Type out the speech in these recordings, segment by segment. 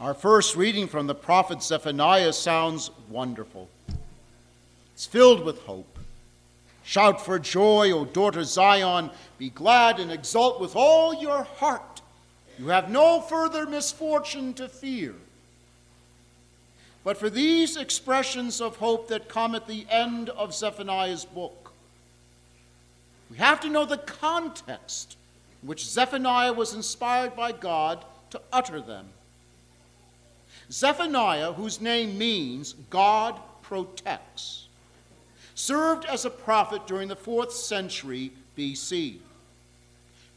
Our first reading from the prophet Zephaniah sounds wonderful. It's filled with hope. Shout for joy, O daughter Zion. Be glad and exult with all your heart. You have no further misfortune to fear. But for these expressions of hope that come at the end of Zephaniah's book, we have to know the context in which Zephaniah was inspired by God to utter them. Zephaniah, whose name means God protects, served as a prophet during the fourth century BC.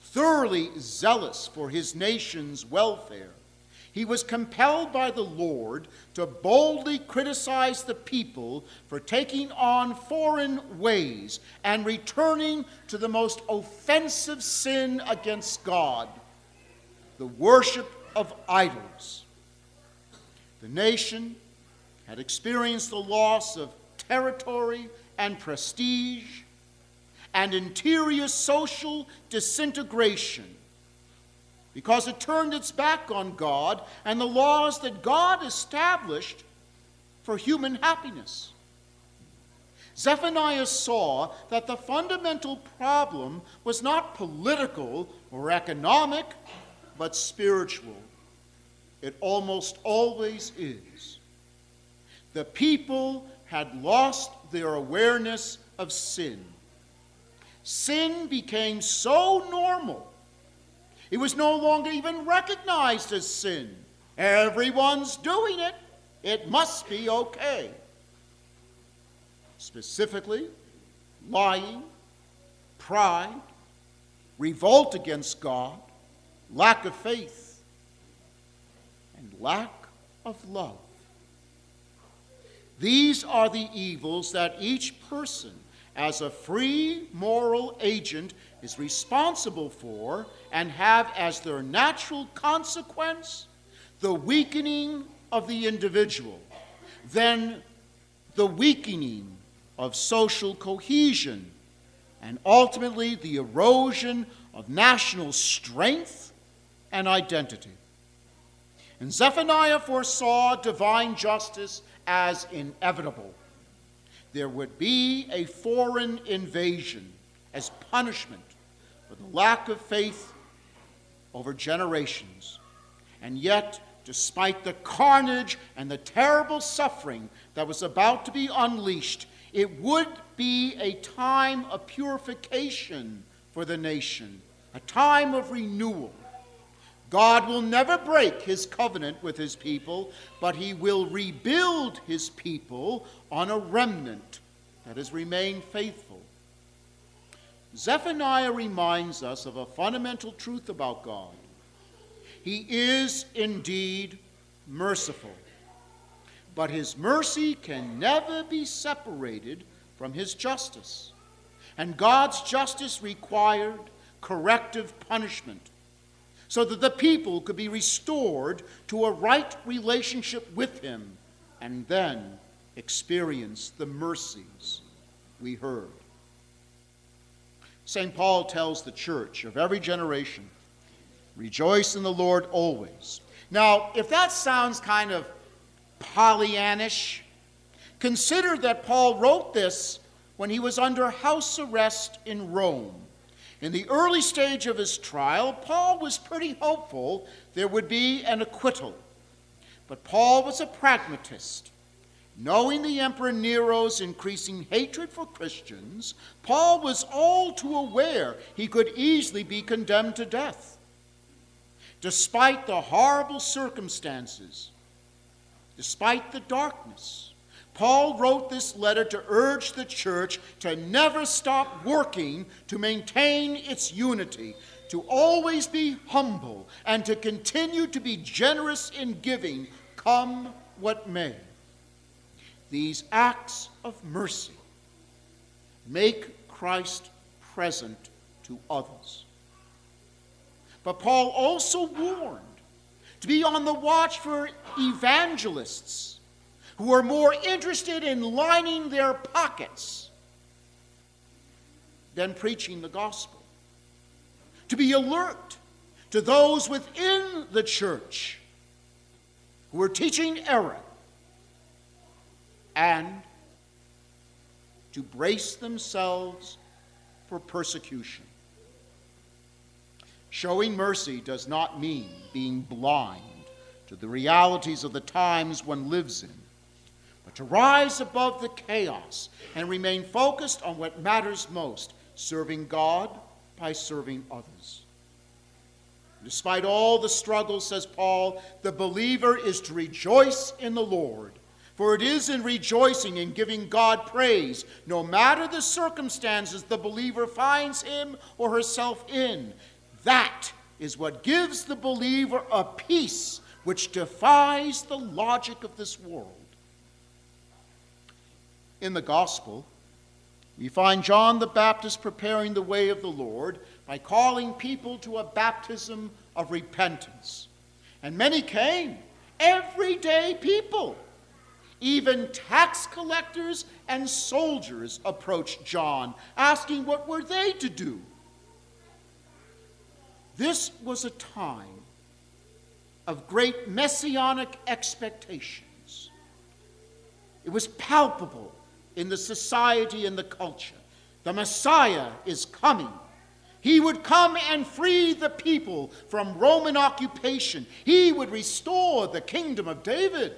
Thoroughly zealous for his nation's welfare, he was compelled by the Lord to boldly criticize the people for taking on foreign ways and returning to the most offensive sin against God the worship of idols. The nation had experienced the loss of territory and prestige and interior social disintegration because it turned its back on God and the laws that God established for human happiness. Zephaniah saw that the fundamental problem was not political or economic, but spiritual. It almost always is. The people had lost their awareness of sin. Sin became so normal, it was no longer even recognized as sin. Everyone's doing it, it must be okay. Specifically, lying, pride, revolt against God, lack of faith lack of love. These are the evils that each person, as a free moral agent, is responsible for and have as their natural consequence the weakening of the individual, then the weakening of social cohesion, and ultimately the erosion of national strength and identity. And Zephaniah foresaw divine justice as inevitable. There would be a foreign invasion as punishment for the lack of faith over generations. And yet, despite the carnage and the terrible suffering that was about to be unleashed, it would be a time of purification for the nation, a time of renewal God will never break his covenant with his people, but he will rebuild his people on a remnant that has remained faithful. Zephaniah reminds us of a fundamental truth about God. He is indeed merciful, but his mercy can never be separated from his justice. And God's justice required corrective punishment so that the people could be restored to a right relationship with Him and then experience the mercies we heard. St. Paul tells the church of every generation, rejoice in the Lord always. Now, if that sounds kind of Pollyannish, consider that Paul wrote this when he was under house arrest in Rome. In the early stage of his trial, Paul was pretty hopeful there would be an acquittal. But Paul was a pragmatist. Knowing the Emperor Nero's increasing hatred for Christians, Paul was all too aware he could easily be condemned to death. Despite the horrible circumstances, despite the darkness, Paul wrote this letter to urge the church to never stop working to maintain its unity, to always be humble, and to continue to be generous in giving, come what may. These acts of mercy make Christ present to others. But Paul also warned to be on the watch for evangelists who are more interested in lining their pockets than preaching the gospel. To be alert to those within the church who are teaching error and to brace themselves for persecution. Showing mercy does not mean being blind to the realities of the times one lives in, but to rise above the chaos and remain focused on what matters most serving God by serving others. Despite all the struggles, says Paul, the believer is to rejoice in the Lord. For it is in rejoicing and giving God praise, no matter the circumstances the believer finds him or herself in. That is what gives the believer a peace which defies the logic of this world. In the gospel, we find John the Baptist preparing the way of the Lord by calling people to a baptism of repentance. And many came, everyday people. Even tax collectors and soldiers approached John, asking what were they to do. This was a time of great messianic expectations. It was palpable in the society and the culture. The Messiah is coming. He would come and free the people from Roman occupation. He would restore the kingdom of David.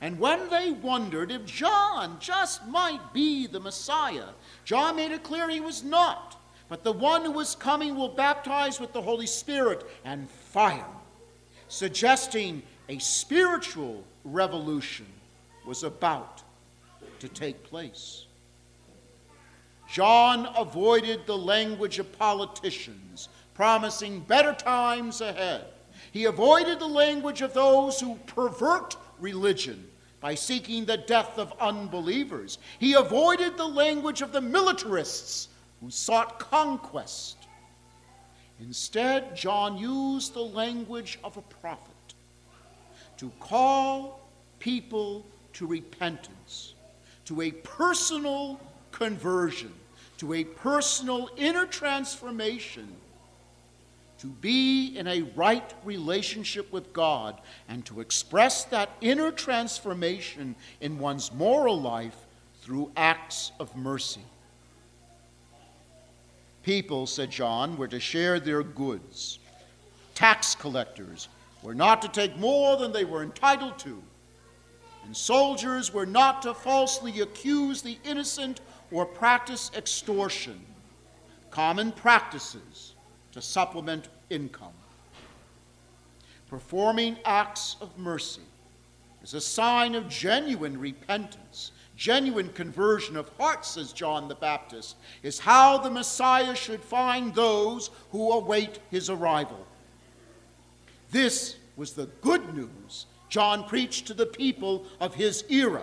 And when they wondered if John just might be the Messiah, John made it clear he was not. But the one who was coming will baptize with the Holy Spirit and fire, suggesting a spiritual revolution was about to take place. John avoided the language of politicians, promising better times ahead. He avoided the language of those who pervert religion by seeking the death of unbelievers. He avoided the language of the militarists who sought conquest. Instead, John used the language of a prophet to call people to repentance, to a personal conversion to a personal inner transformation to be in a right relationship with God and to express that inner transformation in one's moral life through acts of mercy. People, said John, were to share their goods. Tax collectors were not to take more than they were entitled to. And soldiers were not to falsely accuse the innocent or practice extortion, common practices to supplement income. Performing acts of mercy is a sign of genuine repentance, genuine conversion of heart, says John the Baptist, is how the Messiah should find those who await his arrival. This was the good news John preached to the people of his era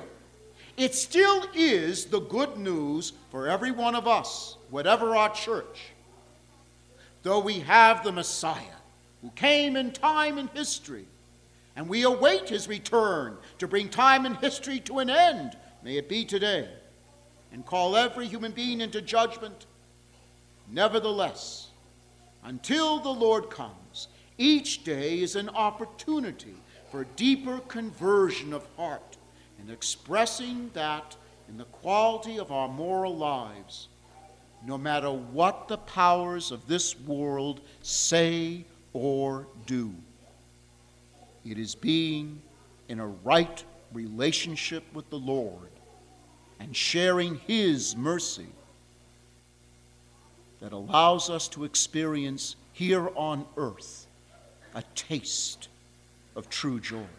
it still is the good news for every one of us, whatever our church. Though we have the Messiah who came in time and history, and we await his return to bring time and history to an end, may it be today, and call every human being into judgment. Nevertheless, until the Lord comes, each day is an opportunity for deeper conversion of heart and expressing that in the quality of our moral lives, no matter what the powers of this world say or do. It is being in a right relationship with the Lord and sharing His mercy that allows us to experience here on earth a taste of true joy.